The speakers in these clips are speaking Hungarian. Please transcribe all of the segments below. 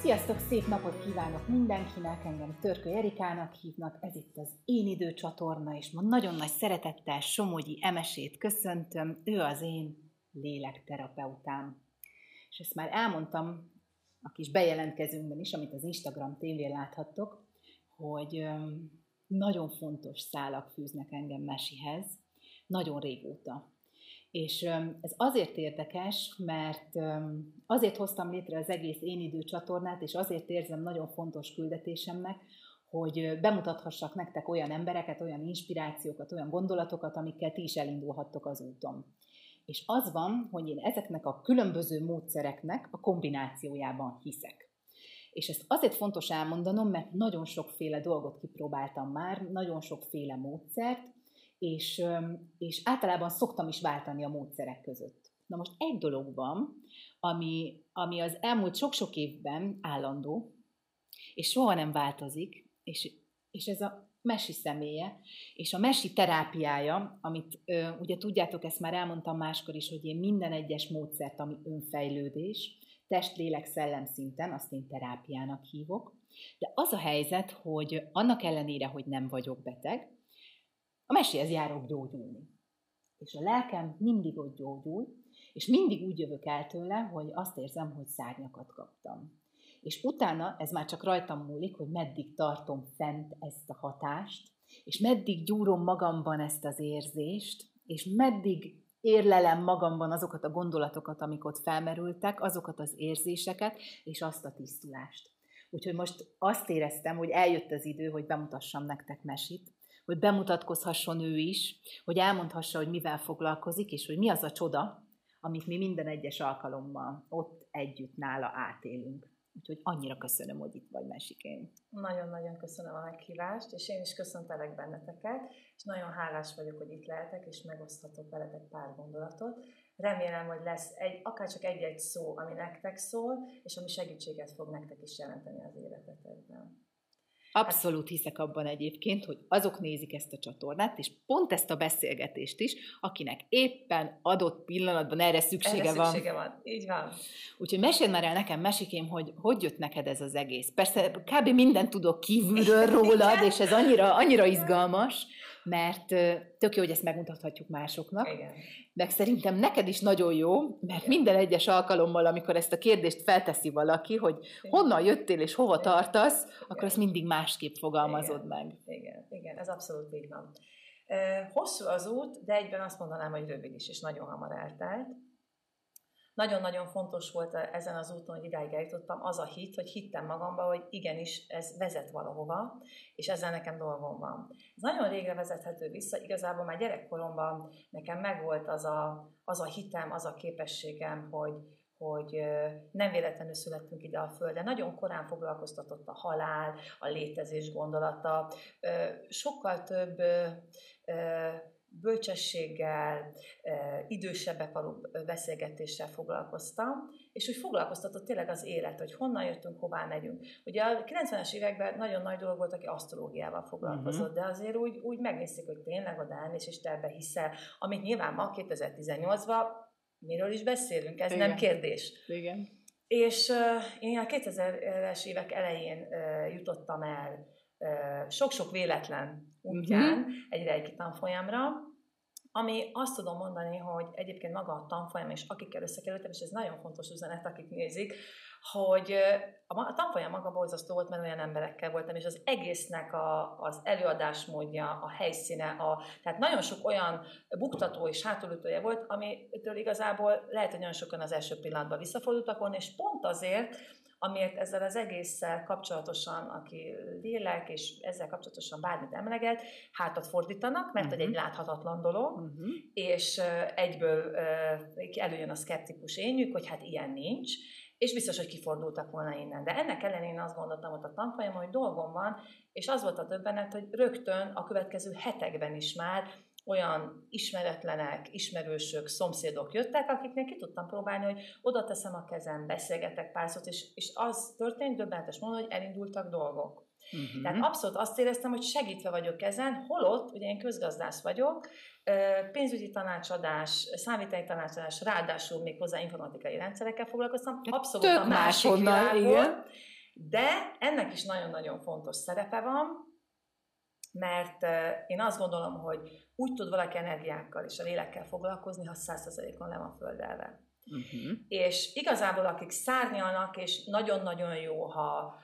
Sziasztok, szép napot kívánok mindenkinek, engem Törkő Erikának hívnak, ez itt az Én Idő csatorna, és ma nagyon nagy szeretettel Somogyi Emesét köszöntöm, ő az én lélekterapeutám. És ezt már elmondtam a kis bejelentkezőnkben is, amit az Instagram tévén láthattok, hogy nagyon fontos szálak fűznek engem Mesihez, nagyon régóta. És ez azért érdekes, mert azért hoztam létre az egész Én Idő csatornát, és azért érzem nagyon fontos küldetésemnek, hogy bemutathassak nektek olyan embereket, olyan inspirációkat, olyan gondolatokat, amikkel ti is elindulhattok az úton. És az van, hogy én ezeknek a különböző módszereknek a kombinációjában hiszek. És ezt azért fontos elmondanom, mert nagyon sokféle dolgot kipróbáltam már, nagyon sokféle módszert, és, és általában szoktam is váltani a módszerek között. Na most egy dolog van, ami, ami az elmúlt sok-sok évben állandó, és soha nem változik, és, és ez a mesi személye, és a mesi terápiája, amit ö, ugye tudjátok, ezt már elmondtam máskor is, hogy én minden egyes módszert, ami önfejlődés, test, lélek, szellem szinten, azt én terápiának hívok, de az a helyzet, hogy annak ellenére, hogy nem vagyok beteg, a meséhez járok gyógyulni. És a lelkem mindig ott gyógyul, és mindig úgy jövök el tőle, hogy azt érzem, hogy szárnyakat kaptam. És utána ez már csak rajtam múlik, hogy meddig tartom fent ezt a hatást, és meddig gyúrom magamban ezt az érzést, és meddig érlelem magamban azokat a gondolatokat, amik ott felmerültek, azokat az érzéseket, és azt a tisztulást. Úgyhogy most azt éreztem, hogy eljött az idő, hogy bemutassam nektek mesit, hogy bemutatkozhasson ő is, hogy elmondhassa, hogy mivel foglalkozik, és hogy mi az a csoda, amit mi minden egyes alkalommal ott együtt nála átélünk. Úgyhogy annyira köszönöm, hogy itt vagy, Mesikén. Nagyon-nagyon köszönöm a meghívást, és én is köszöntelek benneteket, és nagyon hálás vagyok, hogy itt lehetek, és megoszthatok veletek pár gondolatot. Remélem, hogy lesz egy, akár csak egy-egy szó, ami nektek szól, és ami segítséget fog nektek is jelenteni az életetekben. Abszolút hiszek abban egyébként, hogy azok nézik ezt a csatornát, és pont ezt a beszélgetést is, akinek éppen adott pillanatban erre szüksége, erre szüksége van. van. Így van. Úgyhogy mesél már el nekem, mesikém, hogy hogy jött neked ez az egész. Persze kb. mindent tudok kívülről rólad, és ez annyira, annyira izgalmas, mert tök jó, hogy ezt megmutathatjuk másoknak. Igen. Meg szerintem neked is nagyon jó, mert Igen. minden egyes alkalommal, amikor ezt a kérdést felteszi valaki, hogy Igen. honnan jöttél és hova Igen. tartasz, Igen. akkor ezt mindig másképp fogalmazod Igen. meg. Igen, Igen, ez abszolút így van. Hosszú az út, de egyben azt mondanám, hogy rövid is, és nagyon hamar eltelt. Nagyon-nagyon fontos volt ezen az úton, hogy idáig eljutottam, az a hit, hogy hittem magamba, hogy igenis ez vezet valahova, és ezzel nekem dolgom van. Ez nagyon régre vezethető vissza, igazából már gyerekkoromban nekem megvolt az a, az a hitem, az a képességem, hogy, hogy nem véletlenül születtünk ide a Földre. Nagyon korán foglalkoztatott a halál, a létezés gondolata. Sokkal több bölcsességgel, idősebbek való beszélgetéssel foglalkoztam, és úgy foglalkoztatott tényleg az élet, hogy honnan jöttünk, hová megyünk. Ugye a 90-es években nagyon nagy dolog volt, aki asztrológiával foglalkozott, uh-huh. de azért úgy, úgy megnézték, hogy tényleg oda elmész, és te ebbe hiszel, amit nyilván ma 2018-ban miről is beszélünk, ez Igen. nem kérdés. Igen. És uh, én a 2000-es évek elején uh, jutottam el sok-sok véletlen útján uh-huh. egy reiki tanfolyamra, ami azt tudom mondani, hogy egyébként maga a tanfolyam, és akikkel összekerültem, és ez nagyon fontos üzenet, akik nézik, hogy a tanfolyam maga borzasztó volt, mert olyan emberekkel voltam, és az egésznek a, az előadásmódja, a helyszíne, a, tehát nagyon sok olyan buktató és hátulütője volt, amitől igazából lehet, hogy nagyon sokan az első pillanatban visszafordultak volna, és pont azért, amiért ezzel az egésszel kapcsolatosan, aki lélek, és ezzel kapcsolatosan bármit emleget, hátat fordítanak, mert uh-huh. hogy egy mhm. láthatatlan dolog, uh-huh. és egyből előjön a szkeptikus énjük, hogy hát ilyen nincs, és biztos, hogy kifordultak volna innen. De ennek ellenére azt gondoltam ott a tanfolyam, hogy dolgom van, és az volt a döbbenet, hogy rögtön a következő hetekben is már olyan ismeretlenek, ismerősök, szomszédok jöttek, akiknek ki tudtam próbálni, hogy oda teszem a kezem, beszélgetek pár szót, és, és az történt, döbbenetes módon, hogy elindultak dolgok. Uh-huh. Tehát abszolút azt éreztem, hogy segítve vagyok ezen, holott, ugye én közgazdász vagyok, pénzügyi tanácsadás, számítási tanácsadás, ráadásul még hozzá informatikai rendszerekkel foglalkoztam, abszolút Tök a másik máshonnan, igen De ennek is nagyon-nagyon fontos szerepe van, mert én azt gondolom, hogy úgy tud valaki energiákkal és a lélekkel foglalkozni, ha százszerzalékon le van földelve. Uh-huh. És igazából akik szárnyalnak, és nagyon-nagyon jó, ha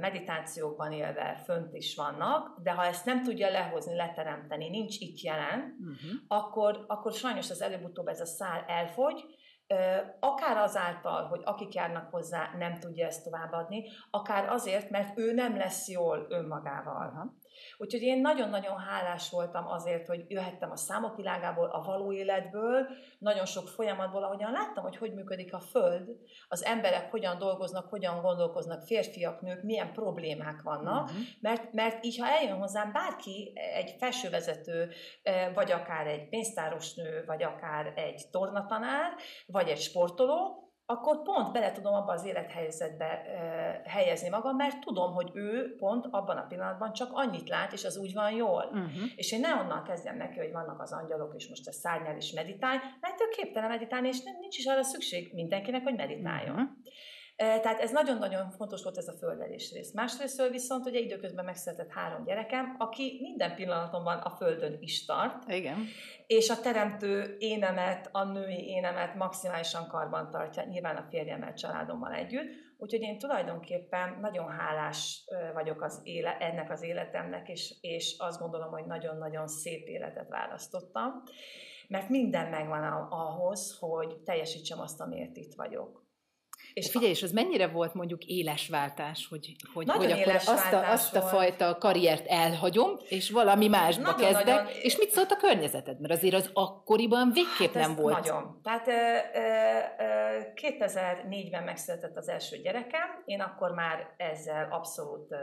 meditációkban élve fönt is vannak, de ha ezt nem tudja lehozni, leteremteni, nincs itt jelen, uh-huh. akkor, akkor sajnos az előbb-utóbb ez a szál elfogy, akár azáltal, hogy akik járnak hozzá, nem tudja ezt továbbadni, akár azért, mert ő nem lesz jól önmagával. Uh-huh. Úgyhogy én nagyon-nagyon hálás voltam azért, hogy jöhettem a számok világából, a való életből, nagyon sok folyamatból, ahogyan láttam, hogy hogy működik a Föld, az emberek hogyan dolgoznak, hogyan gondolkoznak, férfiak, nők, milyen problémák vannak, uh-huh. mert, mert így, ha eljön hozzám bárki, egy felsővezető, eh, vagy akár egy pénztáros nő, vagy akár egy tornatanár, vagy egy sportoló, akkor pont bele tudom abba az élethelyzetbe e, helyezni magam, mert tudom, hogy ő pont abban a pillanatban csak annyit lát, és az úgy van jól. Uh-huh. És én ne onnan kezdjem neki, hogy vannak az angyalok, és most a szárnyal is meditálj, mert ő képtelen meditálni, és nem, nincs is arra szükség mindenkinek, hogy meditáljon. Uh-huh. Tehát ez nagyon-nagyon fontos volt ez a földelés rész. Másrészt viszont ugye időközben megszületett három gyerekem, aki minden pillanatomban a földön is tart. Igen. És a teremtő énemet, a női énemet maximálisan karban tartja, nyilván a férjemmel, családommal együtt. Úgyhogy én tulajdonképpen nagyon hálás vagyok az éle, ennek az életemnek, és, és azt gondolom, hogy nagyon-nagyon szép életet választottam, mert minden megvan ahhoz, hogy teljesítsem azt, amiért itt vagyok. És figyelj, és az mennyire volt mondjuk éles váltás, hogy, hogy, hogy akkor azt a, azt a fajta karriert elhagyom, és valami másba nagyon, kezdek, nagyon, és mit szólt a környezeted? Mert azért az akkoriban végképp hát nem volt. Nagyon. Tehát 2004-ben megszületett az első gyerekem, én akkor már ezzel abszolút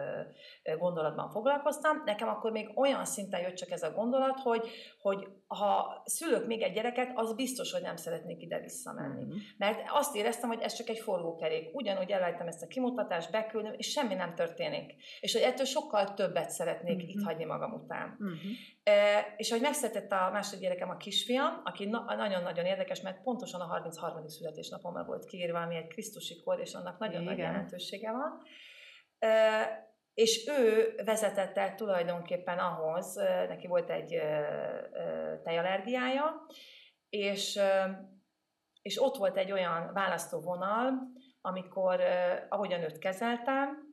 gondolatban foglalkoztam. Nekem akkor még olyan szinten jött csak ez a gondolat, hogy, hogy ha szülök még egy gyereket, az biztos, hogy nem szeretnék ide visszamenni. Mm-hmm. Mert azt éreztem, hogy ez csak egy forgókerék. Ugyanúgy elejtem ezt a kimutatást, beküldöm, és semmi nem történik. És hogy ettől sokkal többet szeretnék mm-hmm. itt hagyni magam után. Mm-hmm. E, és hogy megszületett a második gyerekem, a kisfiam, aki na- nagyon-nagyon érdekes, mert pontosan a 33. születésnapomra volt kiírva, ami egy Krisztusi kor, és annak nagyon Igen. nagy jelentősége van. E, és ő vezetett el tulajdonképpen ahhoz, neki volt egy tejallergiája, és, és ott volt egy olyan választóvonal, amikor, ahogyan őt kezeltem,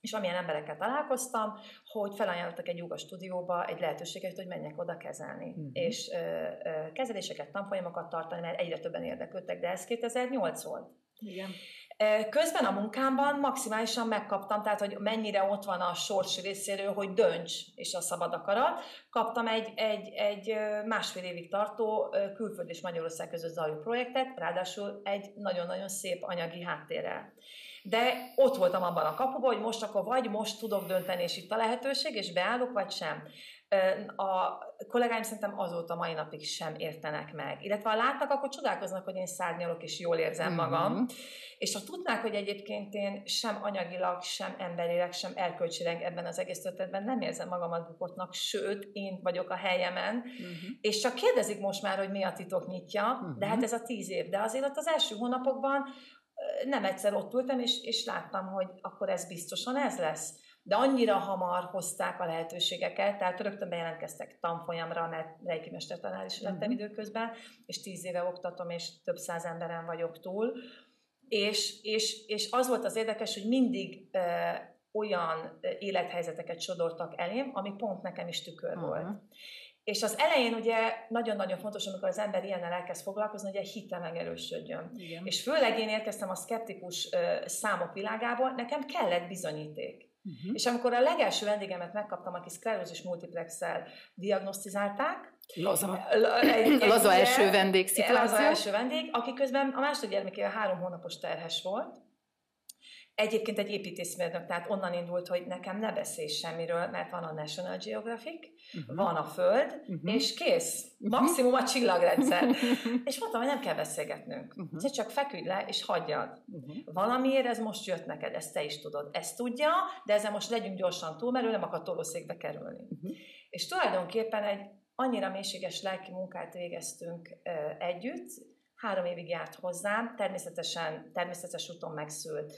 és amilyen emberekkel találkoztam, hogy felajánlottak egy joga stúdióba egy lehetőséget, hogy menjek oda kezelni. Uh-huh. És ö, ö, kezeléseket, tanfolyamokat tartani, mert egyre többen érdeklődtek, de ez 2008 volt. Igen. Közben a munkámban maximálisan megkaptam, tehát hogy mennyire ott van a sors részéről, hogy dönts, és a szabad akarat. Kaptam egy, egy, egy másfél évig tartó külföld és Magyarország között zajló projektet, ráadásul egy nagyon-nagyon szép anyagi háttérrel. De ott voltam abban a kapuban, hogy most akkor vagy most tudok dönteni, és itt a lehetőség, és beállok, vagy sem. A kollégáim szerintem azóta mai napig sem értenek meg. Illetve ha látnak, akkor csodálkoznak, hogy én szárnyalok, és jól érzem magam. Mm-hmm. És ha tudnák, hogy egyébként én sem anyagilag, sem emberileg, sem erkölcsileg ebben az egész történetben nem érzem magamat bukottnak, sőt, én vagyok a helyemen, uh-huh. és csak kérdezik most már, hogy mi a titok nyitja, uh-huh. de hát ez a tíz év. De azért ott az első hónapokban nem egyszer ott ültem, és, és láttam, hogy akkor ez biztosan ez lesz. De annyira hamar hozták a lehetőségeket, tehát rögtön bejelentkeztek tanfolyamra, mert reiki mestertanár is lettem uh-huh. időközben, és tíz éve oktatom, és több száz emberen vagyok túl, és, és, és az volt az érdekes, hogy mindig e, olyan élethelyzeteket sodortak elém, ami pont nekem is tükör uh-huh. volt. És az elején ugye nagyon-nagyon fontos, amikor az ember ilyennel elkezd foglalkozni, hogy a hite megerősödjön. Igen. És főleg én érkeztem a szkeptikus számok világából, nekem kellett bizonyíték. Uh-huh. És amikor a legelső vendégemet megkaptam, aki szklerózis multiplexel diagnosztizálták, Laza. Egy, egy, Laza első vendég szituáció. Laza első vendég, aki közben a második gyermekével három hónapos terhes volt. Egyébként egy építészmérnök, tehát onnan indult, hogy nekem ne beszélj semmiről, mert van a National Geographic, uh-huh. van a Föld, uh-huh. és kész. Uh-huh. Maximum a csillagrendszer. és mondtam, hogy nem kell beszélgetnünk. Uh-huh. Csak feküdj le, és hagyjad. Uh-huh. Valamiért ez most jött neked, ezt te is tudod. Ezt tudja, de ezzel most legyünk gyorsan túl, mert ő nem akar tolószékbe kerülni. Uh-huh. És tulajdonképpen egy annyira mélységes lelki munkát végeztünk együtt, három évig járt hozzám, természetesen, természetes úton megszült,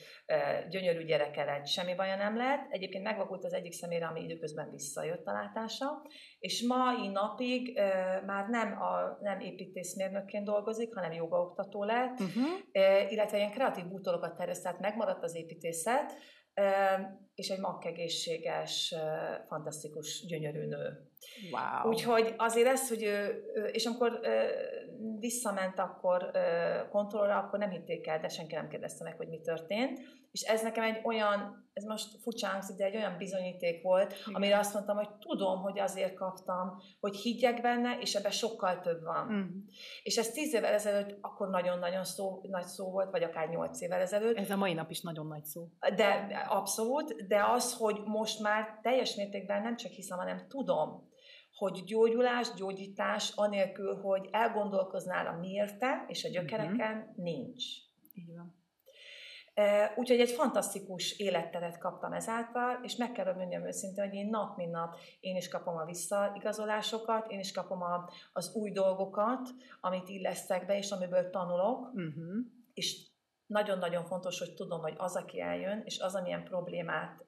gyönyörű gyereke lett, semmi baja nem lett. Egyébként megvakult az egyik szemére, ami időközben visszajött a látása, és mai napig már nem, a, nem építészmérnökként dolgozik, hanem jogaoktató lett, uh-huh. illetve ilyen kreatív bútorokat terjeszt, tehát megmaradt az építészet, és egy makkegészséges, fantasztikus, gyönyörű nő. Wow. Úgyhogy azért ez, hogy ő, és amikor visszament akkor kontrollra, akkor nem hitték el, de senki nem kérdezte meg, hogy mi történt. És ez nekem egy olyan, ez most hangzik, de egy olyan bizonyíték volt, Igen. amire azt mondtam, hogy tudom, hogy azért kaptam, hogy higgyek benne, és ebben sokkal több van. Mm. És ez tíz évvel ezelőtt akkor nagyon-nagyon szó, nagy szó volt, vagy akár nyolc évvel ezelőtt. Ez a mai nap is nagyon nagy szó. De abszolút, de az, hogy most már teljes mértékben nem csak hiszem, hanem tudom, hogy gyógyulás, gyógyítás, anélkül, hogy elgondolkoznál a miérte és a gyökereken, uh-huh. nincs. Így van. Úgyhogy egy fantasztikus életteret kaptam ezáltal, és meg kell, mondjam őszintén, hogy én nap mint nap én is kapom a visszaigazolásokat, én is kapom a, az új dolgokat, amit illesztek be, és amiből tanulok, uh-huh. és nagyon-nagyon fontos, hogy tudom, hogy az, aki eljön, és az, amilyen problémát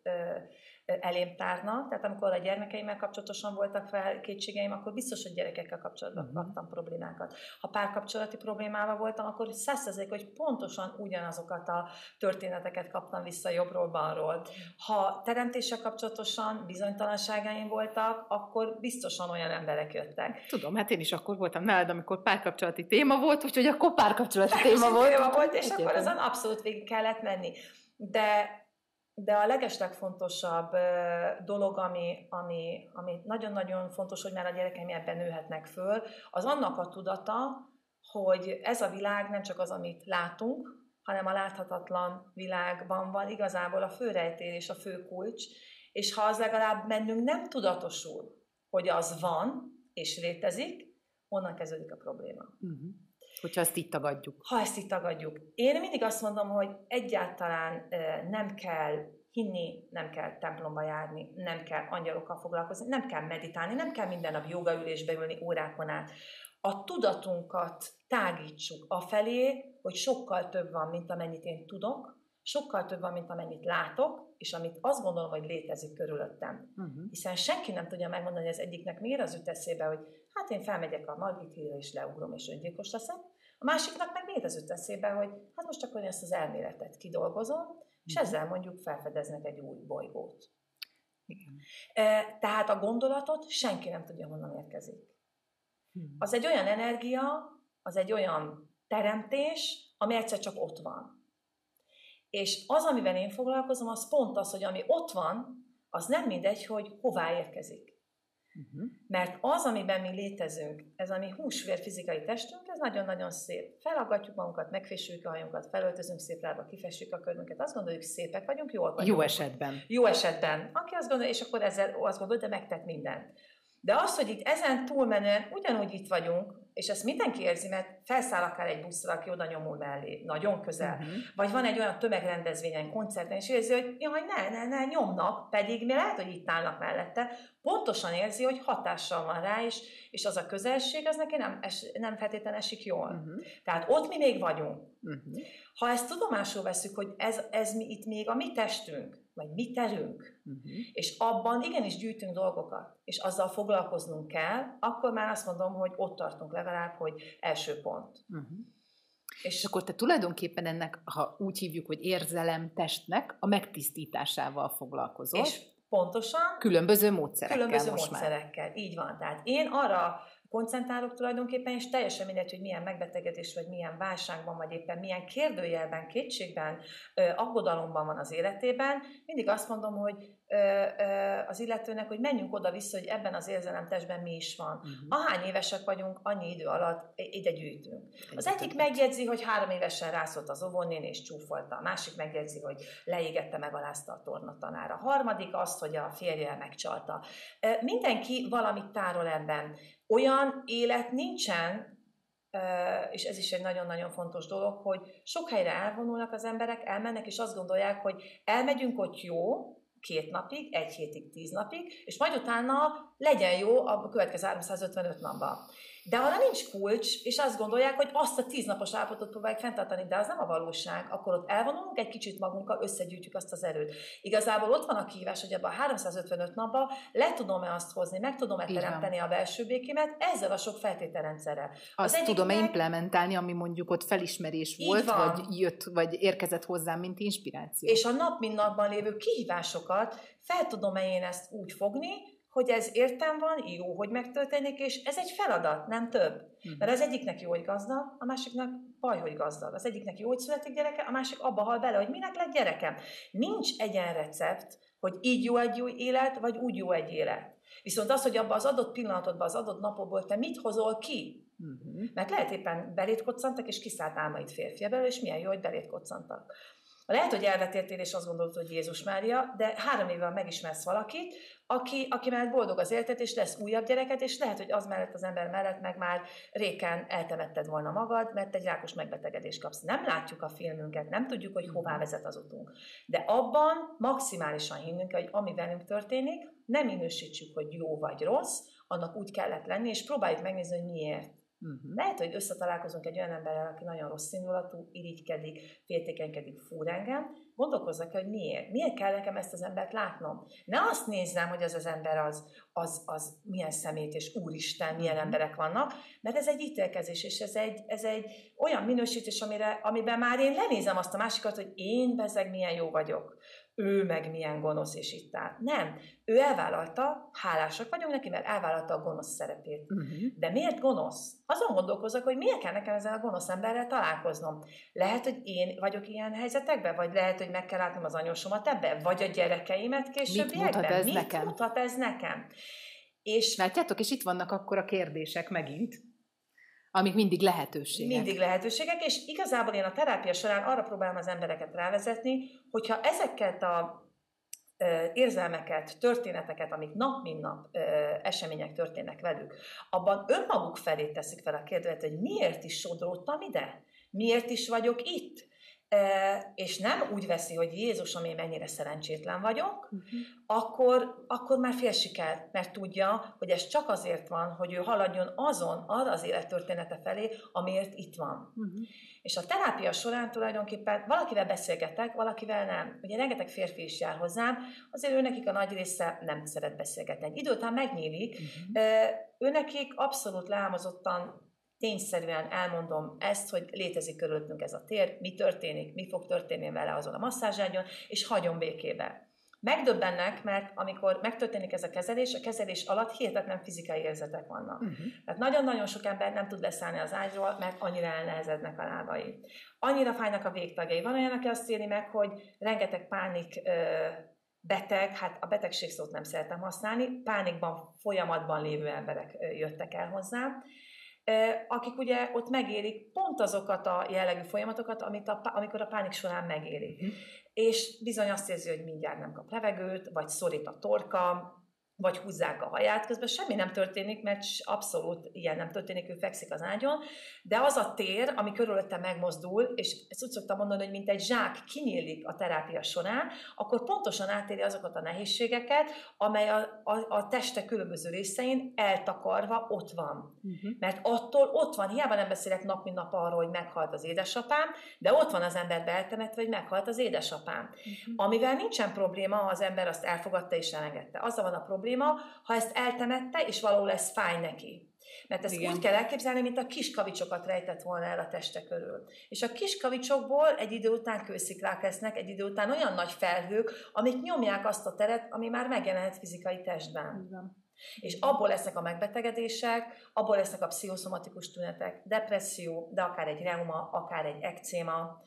elém tárna. Tehát amikor a gyermekeimmel kapcsolatosan voltak fel kétségeim, akkor biztos, hogy gyerekekkel kapcsolatban uh-huh. kaptam problémákat. Ha párkapcsolati problémával voltam, akkor százszerzék, hogy pontosan ugyanazokat a történeteket kaptam vissza jobbról, balról. Ha teremtéssel kapcsolatosan bizonytalanságaim voltak, akkor biztosan olyan emberek jöttek. Tudom, hát én is akkor voltam nálad, amikor párkapcsolati téma volt, úgyhogy akkor párkapcsolati téma volt. Téma volt, és akkor azon abszolút végig kellett menni. De de a legeslegfontosabb dolog, ami, ami, ami nagyon-nagyon fontos, hogy már a gyerekeim ebben nőhetnek föl, az annak a tudata, hogy ez a világ nem csak az, amit látunk, hanem a láthatatlan világban van igazából a főrejtél és a fő kulcs, és ha az legalább bennünk nem tudatosul, hogy az van és létezik, onnan kezdődik a probléma. Uh-huh. Hogyha ezt itt tagadjuk. Ha ezt itt tagadjuk. Én mindig azt mondom, hogy egyáltalán nem kell hinni, nem kell templomba járni, nem kell angyalokkal foglalkozni, nem kell meditálni, nem kell minden nap jogaülésbe ülni órákon át. A tudatunkat tágítsuk afelé, hogy sokkal több van, mint amennyit én tudok, sokkal több van, mint amennyit látok, és amit azt gondolom, hogy létezik körülöttem. Uh-huh. Hiszen senki nem tudja megmondani, hogy az egyiknek miért az eszébe, hogy hát én felmegyek a Margit hídra, és leugrom, és öngyilkos leszek. A másiknak meg miért az jut eszébe, hogy hát most akkor én ezt az elméletet kidolgozom, és uh-huh. ezzel mondjuk felfedeznek egy új bolygót. Igen. Tehát a gondolatot senki nem tudja, honnan érkezik. Uh-huh. Az egy olyan energia, az egy olyan teremtés, ami egyszer csak ott van. És az, amivel én foglalkozom, az pont az, hogy ami ott van, az nem mindegy, hogy hová érkezik. Uh-huh. Mert az, amiben mi létezünk, ez a mi húsvér fizikai testünk, ez nagyon-nagyon szép. Felaggatjuk magunkat, megfésüljük a hajunkat, felöltözünk szép rába, kifessük a körünket, azt gondoljuk, szépek vagyunk, jól vagyunk. Jó esetben. Jó esetben. Aki azt gondolja, és akkor ezzel azt gondolja, de megtett mindent. De az, hogy itt ezen túlmenően ugyanúgy itt vagyunk, és ezt mindenki érzi, mert felszáll akár egy buszra, aki oda nyomul mellé, nagyon közel. Uh-huh. Vagy van egy olyan tömegrendezvényen, koncerten, és érzi, hogy jaj, ne, ne, ne, nyomnak, pedig mi lehet, hogy itt állnak mellette. Pontosan érzi, hogy hatással van rá, és, és az a közelség, az neki nem, es, nem feltétlenül esik jól. Uh-huh. Tehát ott mi még vagyunk. Uh-huh. Ha ezt tudomásul veszük, hogy ez, ez mi, itt még a mi testünk, vagy mi terünk, uh-huh. és abban igenis gyűjtünk dolgokat, és azzal foglalkoznunk kell, akkor már azt mondom, hogy ott tartunk legalább, hogy első pont. Uh-huh. És akkor te tulajdonképpen ennek, ha úgy hívjuk, hogy érzelem testnek, a megtisztításával foglalkozol. És pontosan. Különböző módszerekkel Különböző most módszerekkel, már. így van. Tehát én arra koncentrálok tulajdonképpen, és teljesen mindegy, hogy milyen megbetegedés, vagy milyen válságban, vagy éppen milyen kérdőjelben, kétségben, aggodalomban van az életében, mindig azt mondom, hogy az illetőnek, hogy menjünk oda-vissza, hogy ebben az érzelemtestben mi is van. Uh-huh. Ahány évesek vagyunk, annyi idő alatt ide gyűjtünk. Az egyik megjegyzi, hogy három évesen rászólt az óvónén és csúfolta. A másik megjegyzi, hogy leégette, megalázta a tornatanára. A harmadik azt, hogy a férje megcsalta. Mindenki valamit tárol ebben. Olyan élet nincsen, és ez is egy nagyon-nagyon fontos dolog, hogy sok helyre elvonulnak az emberek, elmennek, és azt gondolják, hogy elmegyünk ott jó, két napig, egy hétig, tíz napig, és majd utána legyen jó a következő 355 napban. De arra nincs kulcs, és azt gondolják, hogy azt a tíznapos állapotot próbálják fenntartani, de az nem a valóság. Akkor ott elvonulunk egy kicsit magunkkal, összegyűjtjük azt az erőt. Igazából ott van a kihívás, hogy ebben a 355 napban le tudom-e azt hozni, meg tudom-e teremteni a belső békémet ezzel a sok feltételrendszerrel. Az azt tudom-e meg... implementálni, ami mondjuk ott felismerés volt, vagy jött, vagy érkezett hozzám, mint inspiráció. És a nap mint napban lévő kihívásokat fel tudom-e én ezt úgy fogni, hogy ez értem van, jó, hogy megtörténik, és ez egy feladat, nem több. Hmm. Mert az egyiknek jó, hogy gazdag, a másiknak baj, hogy gazdag. Az egyiknek jó, hogy születik gyereke, a másik abba hal bele, hogy minek lett gyerekem. Nincs egyen recept, hogy így jó egy jó élet, vagy úgy jó egy élet. Viszont az, hogy abban az adott pillanatodban, az adott napokból te mit hozol ki, uh-huh. mert lehet éppen belét koccantak, és kiszállt álmaid férfiaből, és milyen jó, hogy belét koccantak. Lehet, hogy elvetértél, és azt gondolod, hogy Jézus Mária, de három évvel megismersz valakit, aki, aki mellett boldog az életet, és lesz újabb gyereket, és lehet, hogy az mellett az ember mellett meg már réken eltemetted volna magad, mert egy rákos megbetegedést kapsz. Nem látjuk a filmünket, nem tudjuk, hogy hová vezet az utunk. De abban maximálisan hinnünk, hogy ami velünk történik, nem minősítsük, hogy jó vagy rossz, annak úgy kellett lenni, és próbáljuk megnézni, hogy miért. Uh-huh. Lehet, hogy összetalálkozunk egy olyan emberrel, aki nagyon rossz indulatú, irigykedik, féltékenykedik, fúr engem, gondolkozzak hogy miért. Miért kell nekem ezt az embert látnom? Ne azt nézzem, hogy az az ember az, az, az milyen szemét és úristen, milyen uh-huh. emberek vannak, mert ez egy ítélkezés, és ez egy, ez egy olyan minősítés, amire, amiben már én lenézem azt a másikat, hogy én bezeg milyen jó vagyok ő meg milyen gonosz, és itt áll. Nem. Ő elvállalta, hálásak vagyunk neki, mert elvállalta a gonosz szerepét. Uh-huh. De miért gonosz? Azon gondolkozok, hogy miért kell nekem ezzel a gonosz emberrel találkoznom. Lehet, hogy én vagyok ilyen helyzetekben, vagy lehet, hogy meg kell látnom az anyósomat ebbe, vagy a gyerekeimet későbbiekben. Mit mutat ez Mit nekem? mutat ez nekem? És Látjátok, és itt vannak akkor a kérdések megint amik mindig lehetőségek. Mindig lehetőségek, és igazából én a terápia során arra próbálom az embereket rávezetni, hogyha ezeket a érzelmeket, történeteket, amik nap mint nap események történnek velük, abban önmaguk felé teszik fel a kérdőt, hogy miért is sodródtam ide? Miért is vagyok itt? És nem úgy veszi, hogy Jézus, ami mennyire szerencsétlen vagyok, uh-huh. akkor, akkor már fél siker, mert tudja, hogy ez csak azért van, hogy ő haladjon azon, arra az élettörténete felé, amiért itt van. Uh-huh. És a terápia során tulajdonképpen valakivel beszélgetek, valakivel nem. Ugye rengeteg férfi is jár hozzám, azért ő nekik a nagy része nem szeret beszélgetni. Egy idő után megnyílik, uh-huh. ő nekik abszolút leámozottan tényszerűen elmondom ezt, hogy létezik körülöttünk ez a tér, mi történik, mi fog történni vele azon a masszázságyon, és hagyom békébe. Megdöbbennek, mert amikor megtörténik ez a kezelés, a kezelés alatt hihetetlen fizikai érzetek vannak. Uh-huh. Tehát nagyon-nagyon sok ember nem tud leszállni az ágyról, mert annyira elnehezednek a lábai. Annyira fájnak a végtagjai. Van olyan, aki azt éli meg, hogy rengeteg pánik beteg, hát a betegség szót nem szeretem használni, pánikban, folyamatban lévő emberek jöttek el hozzám, akik ugye ott megélik pont azokat a jellegű folyamatokat, amit a, amikor a pánik során megélik. Mm. És bizony azt érzi, hogy mindjárt nem kap levegőt, vagy szorít a torka, vagy húzzák a haját, közben semmi nem történik, mert abszolút ilyen nem történik, ő fekszik az ágyon, de az a tér, ami körülötte megmozdul, és ezt úgy szoktam mondani, hogy mint egy zsák kinyílik a terápia során, akkor pontosan átéri azokat a nehézségeket, amely a, a, a teste különböző részein eltakarva ott van. Uh-huh. Mert attól ott van, hiába nem beszélek nap mint nap arról, hogy meghalt az édesapám, de ott van az ember beltemetve, hogy meghalt az édesapám. Uh-huh. Amivel nincsen probléma, ha az ember azt elfogadta és elengedte. Azzal van a probléma, probléma, ha ezt eltemette, és valahol ez fáj neki. Mert ezt Igen. úgy kell elképzelni, mint a kis kavicsokat rejtett volna el a teste körül. És a kis kavicsokból egy idő után kősziklák lesznek, egy idő után olyan nagy felhők, amik nyomják azt a teret, ami már megjelenhet fizikai testben. Igen. És abból lesznek a megbetegedések, abból lesznek a pszichoszomatikus tünetek, depresszió, de akár egy reuma, akár egy ekcéma,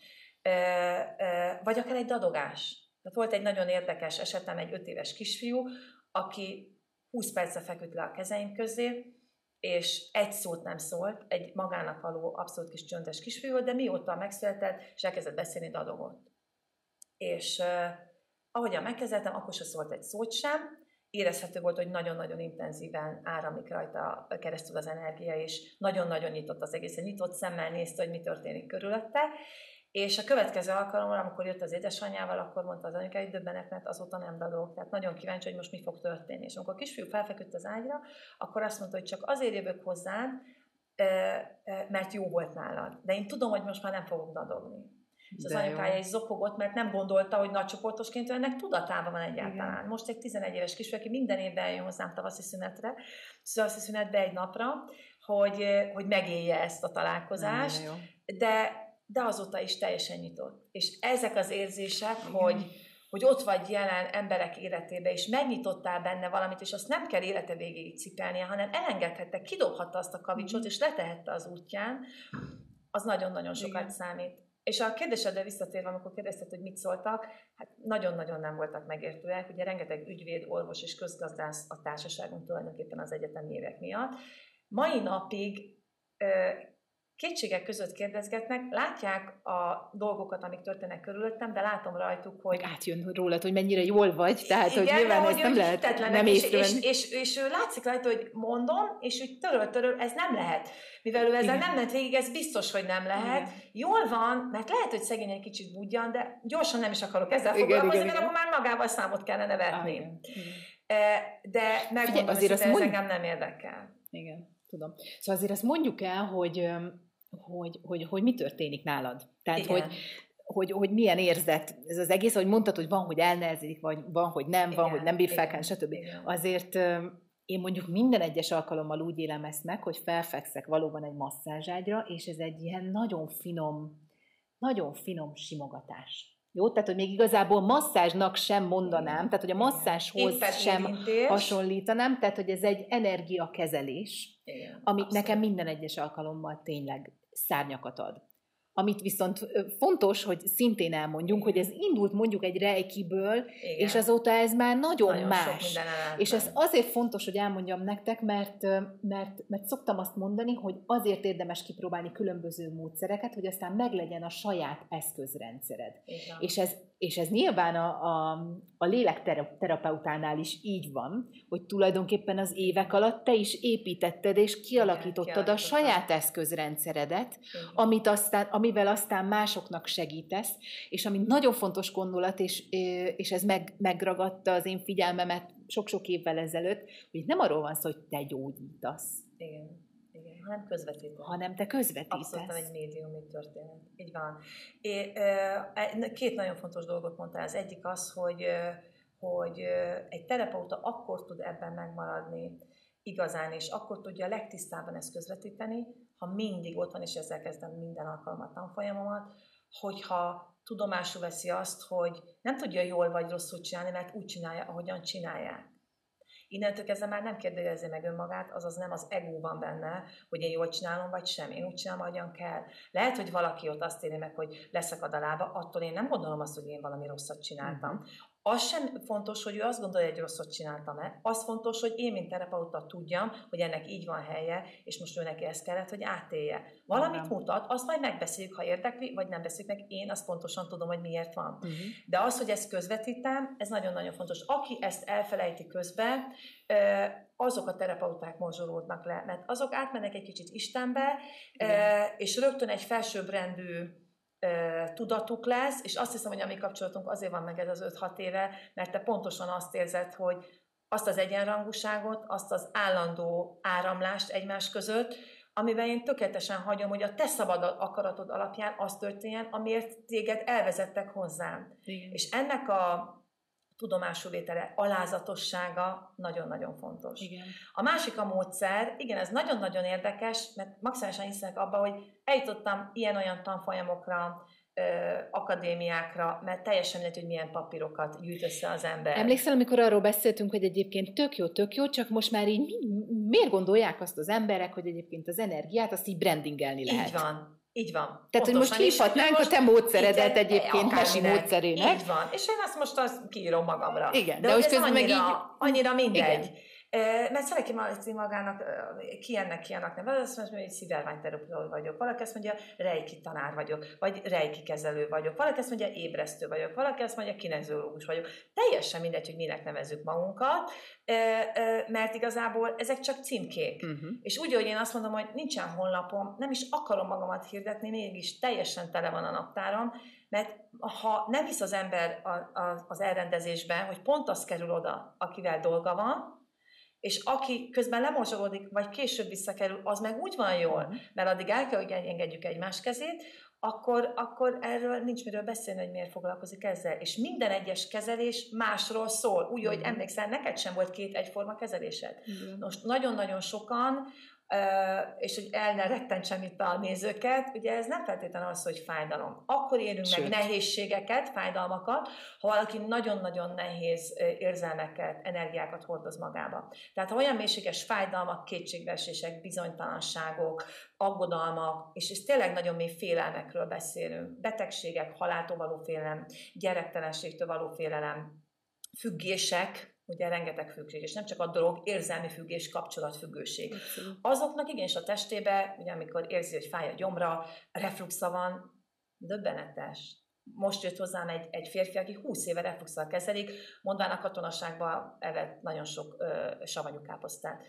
vagy akár egy dadogás. Tehát volt egy nagyon érdekes esetem, egy öt éves kisfiú, aki 20 perce feküdt le a kezeim közé, és egy szót nem szólt, egy magának való abszolút kis csöndes kisfiú volt, de mióta megszületett, és elkezdett beszélni, dadogott. És uh, ahogyan megkezdtem, akkor se szólt egy szót sem, érezhető volt, hogy nagyon-nagyon intenzíven áramlik rajta keresztül az energia, és nagyon-nagyon nyitott az egész, nyitott szemmel nézte, hogy mi történik körülötte, és a következő alkalommal, amikor jött az édesanyjával, akkor mondta az anyuka, hogy döbbenek, mert azóta nem dadok. Tehát nagyon kíváncsi, hogy most mi fog történni. És amikor a kisfiú felfeküdt az ágyra, akkor azt mondta, hogy csak azért jövök hozzád, mert jó volt nálad. De én tudom, hogy most már nem fogok dadogni. És az anyukája is zokogott, mert nem gondolta, hogy nagycsoportosként ennek tudatában van egyáltalán. Igen. Most egy 11 éves kisfiú, aki minden évben jön hozzám tavaszi szünetre, tavaszi szünetbe egy napra, hogy, hogy megélje ezt a találkozást, de, de azóta is teljesen nyitott. És ezek az érzések, Igen. hogy hogy ott vagy jelen emberek életébe, és megnyitottál benne valamit, és azt nem kell élete végéig cipelnie, hanem elengedhette, kidobhatta azt a kavicsot, mm. és letehette az útján, az nagyon-nagyon sokat Igen. számít. És a kérdésedre visszatérve, amikor kérdezted, hogy mit szóltak, hát nagyon-nagyon nem voltak megértőek. Ugye rengeteg ügyvéd, orvos és közgazdász a társaságunk tulajdonképpen az egyetemi évek miatt. Mai napig kétségek között kérdezgetnek, látják a dolgokat, amik történnek körülöttem, de látom rajtuk, hogy... Átjön rólad, hogy mennyire jól vagy, tehát igen, hogy nyilván ezt nem lehet nem és, és, és, és, ő látszik rajta, hogy mondom, és úgy töröl, töröl, ez nem lehet. Mivel ő ezzel igen. nem ment végig, ez biztos, hogy nem lehet. Igen. Jól van, mert lehet, hogy szegény egy kicsit budjan, de gyorsan nem is akarok ezzel igen, foglalkozni, igen, mert igen. akkor már magával számot kellene vetni. Ah, igen. De megmondom, hogy ez mond... engem nem érdekel. Igen tudom. Szóval azért azt mondjuk el, hogy hogy, hogy, hogy mi történik nálad. Tehát, hogy, hogy, hogy milyen érzet ez az egész, hogy mondtad, hogy van, hogy elnehezik, vagy van, hogy nem, igen, van, hogy nem bír fel, stb. Igen. Azért én mondjuk minden egyes alkalommal úgy élem ezt meg, hogy felfekszek valóban egy masszázságyra, és ez egy ilyen nagyon finom, nagyon finom simogatás. Jó, tehát hogy még igazából masszázsnak sem mondanám, tehát hogy a masszázshoz sem érintés. hasonlítanám, tehát hogy ez egy energiakezelés, Igen, amit abszolút. nekem minden egyes alkalommal tényleg szárnyakat ad. Amit viszont fontos, hogy szintén elmondjunk, hogy ez indult mondjuk egy rejkiből, Igen. és azóta ez már nagyon, nagyon más. És ez azért fontos, hogy elmondjam nektek, mert, mert, mert szoktam azt mondani, hogy azért érdemes kipróbálni különböző módszereket, hogy aztán meglegyen a saját eszközrendszered. Igen. És ez és ez nyilván a, a, a lélekterapeutánál is így van, hogy tulajdonképpen az évek alatt te is építetted és kialakítottad a saját eszközrendszeredet, amit aztán, amivel aztán másoknak segítesz, és ami nagyon fontos gondolat, és, és ez meg, megragadta az én figyelmemet sok-sok évvel ezelőtt, hogy nem arról van szó, hogy te gyógyítasz. Igen hanem közvetítő. Hanem te közvetítesz. Abszolút egy médium, mit történet. Így van. É, e, két nagyon fontos dolgot mondtál. Az egyik az, hogy, hogy egy terapeuta akkor tud ebben megmaradni igazán, és akkor tudja legtisztábban ezt közvetíteni, ha mindig ott van, és ezzel kezdem minden alkalmat tanfolyamomat, hogyha tudomásul veszi azt, hogy nem tudja jól vagy rosszul csinálni, mert úgy csinálja, ahogyan csinálják. Innentől kezdve már nem kérdezi meg önmagát, azaz nem az ego van benne, hogy én jól csinálom, vagy sem. Én úgy csinálom, ahogyan kell. Lehet, hogy valaki ott azt éri meg, hogy leszakad a lába, attól én nem gondolom azt, hogy én valami rosszat csináltam. Az sem fontos, hogy ő azt gondolja, hogy rosszat csináltam-e. Az fontos, hogy én, mint terapeuta tudjam, hogy ennek így van helye, és most ő neki ezt kellett, hogy átélje. Valamit mutat, azt majd megbeszéljük, ha érdekli, vagy nem beszéljük meg. Én azt pontosan tudom, hogy miért van. Uh-huh. De az, hogy ezt közvetítem, ez nagyon-nagyon fontos. Aki ezt elfelejti közben, azok a terapeuták morzsolódnak le, mert azok átmennek egy kicsit Istenbe, Igen. és rögtön egy felsőbbrendű tudatuk lesz, és azt hiszem, hogy a mi kapcsolatunk azért van meg ez az 5-6 éve, mert te pontosan azt érzed, hogy azt az egyenrangúságot, azt az állandó áramlást egymás között, amiben én tökéletesen hagyom, hogy a te szabad akaratod alapján az történjen, amiért téged elvezettek hozzám. Igen. És ennek a tudomásulvétele, alázatossága nagyon-nagyon fontos. Igen. A másik a módszer, igen, ez nagyon-nagyon érdekes, mert maximálisan hiszek abba, hogy eljutottam ilyen-olyan tanfolyamokra, akadémiákra, mert teljesen mindegy, hogy milyen papírokat gyűjt össze az ember. Emlékszel, amikor arról beszéltünk, hogy egyébként tök jó, tök jó, csak most már így miért gondolják azt az emberek, hogy egyébként az energiát azt így brandingelni lehet? Így van. Így van. Tehát, hogy most hívhatnánk a te módszeredet egyébként mesi módszerének. Így van. És én azt most azt kiírom magamra. Igen, de, de most közben meg így... Annyira mindegy. Igen. Mert szereti magának, ki ennek, ki annak nem. Azt mondja, hogy szivárványterapeuta vagyok. Valaki azt mondja, rejki tanár vagyok, vagy rejki kezelő vagyok. Valaki azt mondja, ébresztő vagyok. Valaki azt mondja, kineziológus vagyok. Teljesen mindegy, hogy minek nevezzük magunkat, mert igazából ezek csak címkék. Uh-huh. És úgy, hogy én azt mondom, hogy nincsen honlapom, nem is akarom magamat hirdetni, mégis teljesen tele van a naptáram, mert ha nem hisz az ember az elrendezésben, hogy pont az kerül oda, akivel dolga van, és aki közben lemozsolódik, vagy később visszakerül, az meg úgy van jól, uh-huh. mert addig el kell, hogy engedjük egymás kezét, akkor, akkor erről nincs miről beszélni, hogy miért foglalkozik ezzel. És minden egyes kezelés másról szól. Úgy, hogy emlékszel, neked sem volt két egyforma kezelésed. Igen. Most nagyon-nagyon sokan és hogy el ne rettentsem itt a nézőket, ugye ez nem feltétlenül az, hogy fájdalom. Akkor élünk Sőt. meg nehézségeket, fájdalmakat, ha valaki nagyon-nagyon nehéz érzelmeket, energiákat hordoz magába. Tehát ha olyan mélységes fájdalmak, kétségbeesések, bizonytalanságok, aggodalmak, és, és tényleg nagyon mély félelmekről beszélünk, betegségek, haláltól való félelem, gyerektelenségtől való félelem, függések, ugye rengeteg függés, és nem csak a dolog, érzelmi függés, kapcsolatfüggőség. Azoknak igenis a testébe, ugye amikor érzi, hogy fáj a gyomra, refluxa van, döbbenetes. Most jött hozzám egy, egy férfi, aki 20 éve refluxal kezelik, mondván a katonaságban evett nagyon sok ö, savanyú káposztát.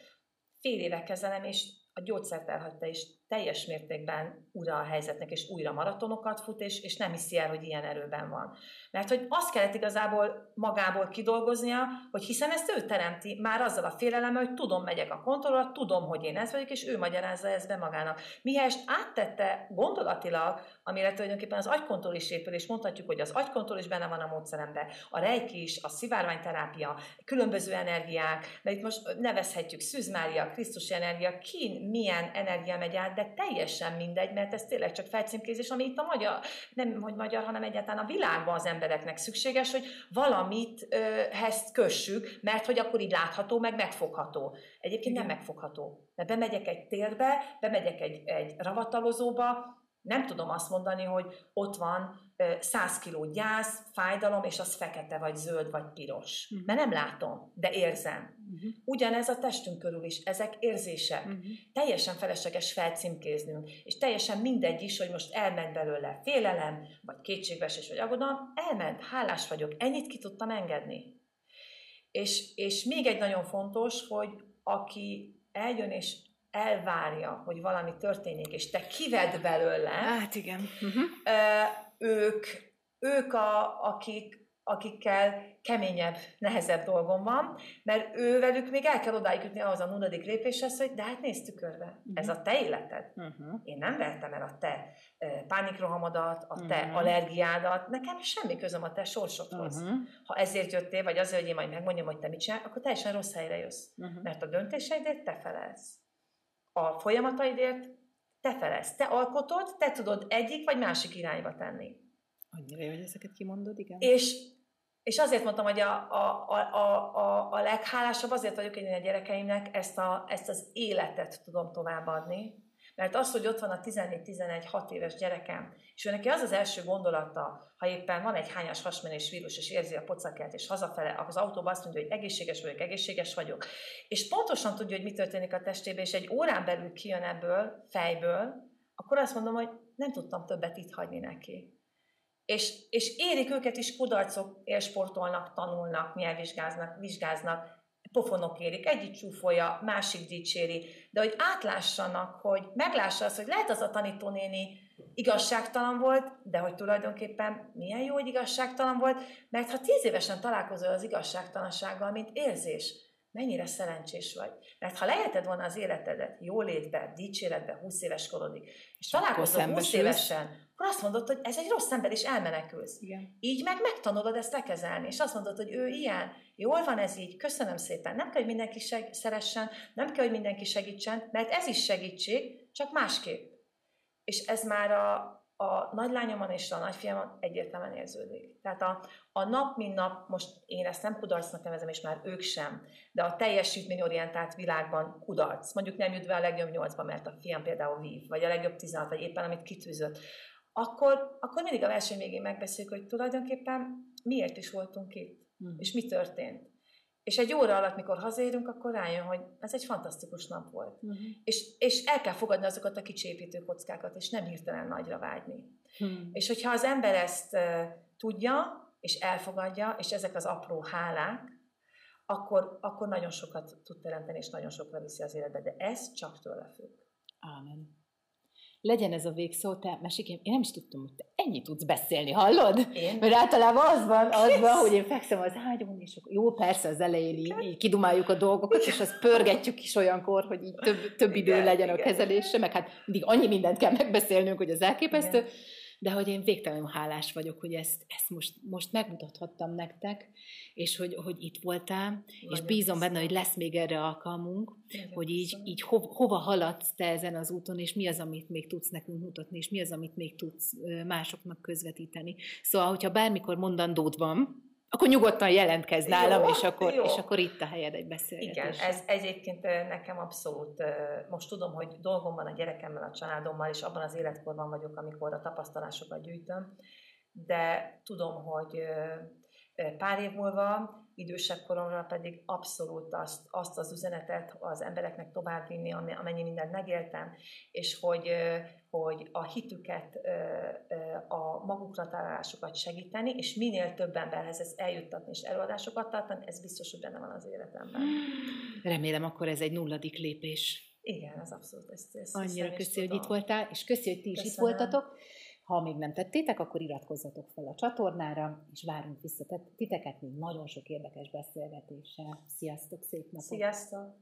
Fél éve kezelem, és a gyógyszert elhagyta, és teljes mértékben ura a helyzetnek, és újra maratonokat fut, és, és nem hiszi el, hogy ilyen erőben van. Mert hogy azt kellett igazából magából kidolgoznia, hogy hiszen ezt ő teremti, már azzal a félelemmel, hogy tudom, megyek a kontrollra, tudom, hogy én ez vagyok, és ő magyarázza ezt be magának. Mihelyest áttette gondolatilag, amire tulajdonképpen az agykontroll is épül, és mondhatjuk, hogy az agykontroll is benne van a módszeremben, a rejki is, a szivárványterápia, különböző energiák, mert itt most nevezhetjük Szűzmária, Krisztus energia, ki milyen energia megy át, de teljesen mindegy, mert ez tényleg csak felcímkézés, ami itt a magyar, nem hogy magyar, hanem egyáltalán a világban az embereknek szükséges, hogy valamit ö, ezt kössük, mert hogy akkor így látható, meg megfogható. Egyébként Igen. nem megfogható. Mert bemegyek egy térbe, bemegyek egy, egy ravatalozóba, nem tudom azt mondani, hogy ott van 100 kiló gyász, fájdalom, és az fekete, vagy zöld, vagy piros. Uh-huh. Mert nem látom, de érzem. Uh-huh. Ugyanez a testünk körül is, ezek érzések. Uh-huh. Teljesen felesleges felcímkéznünk, és teljesen mindegy is, hogy most elment belőle félelem, vagy kétségbeesés, vagy aggodalom, elment, hálás vagyok, ennyit ki tudtam engedni. És, és még egy nagyon fontos, hogy aki eljön és elvárja, hogy valami történik, és te kived belőle. Hát igen. Uh-huh. Ők, ők a, akik, akikkel keményebb, nehezebb dolgom van, mert ő velük még el kell odáig jutni ahhoz a nulladik lépéshez, hogy de hát nézd tükörbe, uh-huh. ez a te életed. Uh-huh. Én nem vertem el a te pánikrohamodat, a te uh-huh. allergiádat, nekem semmi közöm a te sorsodhoz. Uh-huh. Ha ezért jöttél, vagy azért, hogy én majd megmondjam, hogy te mit csinál, akkor teljesen rossz helyre jössz. Uh-huh. Mert a döntéseidért te felelsz a folyamataidért te felesz. Te alkotod, te tudod egyik vagy másik irányba tenni. Annyira jó, hogy ezeket kimondod, igen. És, és azért mondtam, hogy a, a, a, a, a leghálásabb azért vagyok, én a gyerekeimnek ezt, a, ezt az életet tudom továbbadni, mert az, hogy ott van a 14-11-6 éves gyerekem, és ő neki az az első gondolata, ha éppen van egy hányas hasmenés vírus, és érzi a pocakját, és hazafele, az autóban azt mondja, hogy egészséges vagyok, egészséges vagyok, és pontosan tudja, hogy mi történik a testében, és egy órán belül kijön ebből, fejből, akkor azt mondom, hogy nem tudtam többet itt hagyni neki. És, és érik őket is kudarcok, élsportolnak, tanulnak, nyelvvizsgáznak, vizsgáznak, pofonok érik, egyik csúfolja, másik dicséri, de hogy átlássanak, hogy meglássa azt, hogy lehet az a tanítónéni igazságtalan volt, de hogy tulajdonképpen milyen jó, hogy igazságtalan volt, mert ha tíz évesen találkozol az igazságtalansággal, mint érzés, mennyire szerencsés vagy. Mert ha leheted volna az életedet jólétbe, dicséretbe, 20 éves korodig, és találkozol 20 évesen, akkor azt mondod, hogy ez egy rossz ember, és elmenekülsz. Igen. Így meg megtanulod ezt lekezelni, és azt mondod, hogy ő ilyen, jól van ez így, köszönöm szépen. Nem kell, hogy mindenki seg- szeressen, nem kell, hogy mindenki segítsen, mert ez is segítség, csak másképp. És ez már a, a nagylányomon és a nagyfiamon egyértelműen érződik. Tehát a, a nap, mint nap, most én ezt nem kudarcnak nevezem, és már ők sem, de a teljesítményorientált világban kudarc. Mondjuk nem jut be a legjobb nyolcba, mert a fiam például vív, vagy a legjobb 16, vagy éppen amit kitűzött akkor, akkor mindig a verseny végén megbeszéljük, hogy tulajdonképpen miért is voltunk itt, mm. és mi történt. És egy óra alatt, mikor hazérünk, akkor rájön, hogy ez egy fantasztikus nap volt. Mm. És, és el kell fogadni azokat a kicsépítő kockákat, és nem hirtelen nagyra vágyni. Mm. És hogyha az ember ezt uh, tudja, és elfogadja, és ezek az apró hálák, akkor, akkor nagyon sokat tud teremteni, és nagyon sokra viszi az életbe. De ez csak tőle függ. Ámen. Legyen ez a végszó, te mesikém, én nem is tudtam, hogy te ennyit tudsz beszélni, hallod? Én? Mert általában az van, az van, hogy én fekszem az ágyon, és akkor jó, persze az elején így, így kidumáljuk a dolgokat, és azt pörgetjük is olyankor, hogy így több, több idő Igen, legyen a igen. kezelésre, meg hát mindig annyi mindent kell megbeszélnünk, hogy az elképesztő, Igen. De hogy én végtelenül hálás vagyok, hogy ezt, ezt most, most megmutathattam nektek, és hogy, hogy itt voltál, és Nagyon bízom benne, hogy lesz még erre alkalmunk, Nagyon hogy így, így ho, hova haladsz te ezen az úton, és mi az, amit még tudsz nekünk mutatni, és mi az, amit még tudsz másoknak közvetíteni. Szóval, hogyha bármikor mondandód van, akkor nyugodtan jelentkezz Jó, nálam, és akkor, jó. és akkor itt a helyed egy beszélgetésre. Igen, ez egyébként nekem abszolút, most tudom, hogy dolgom van a gyerekemmel, a családommal, és abban az életkorban vagyok, amikor a tapasztalásokat gyűjtöm, de tudom, hogy pár év múlva, idősebb koromra pedig abszolút azt, azt az üzenetet az embereknek továbbvinni, amennyi mindent megéltem, és hogy, hogy a hitüket, a magukra találásukat segíteni, és minél több emberhez ezt eljuttatni és előadásokat tartani, ez biztos, hogy benne van az életemben. Remélem, akkor ez egy nulladik lépés. Igen, ez abszolút. Ezt, ezt Annyira köszi, hogy itt voltál, és köszi, hogy ti is itt Köszönöm. voltatok. Ha még nem tettétek, akkor iratkozzatok fel a csatornára, és várunk vissza titeket még nagyon sok érdekes beszélgetéssel. Sziasztok, szép napot! Sziasztok!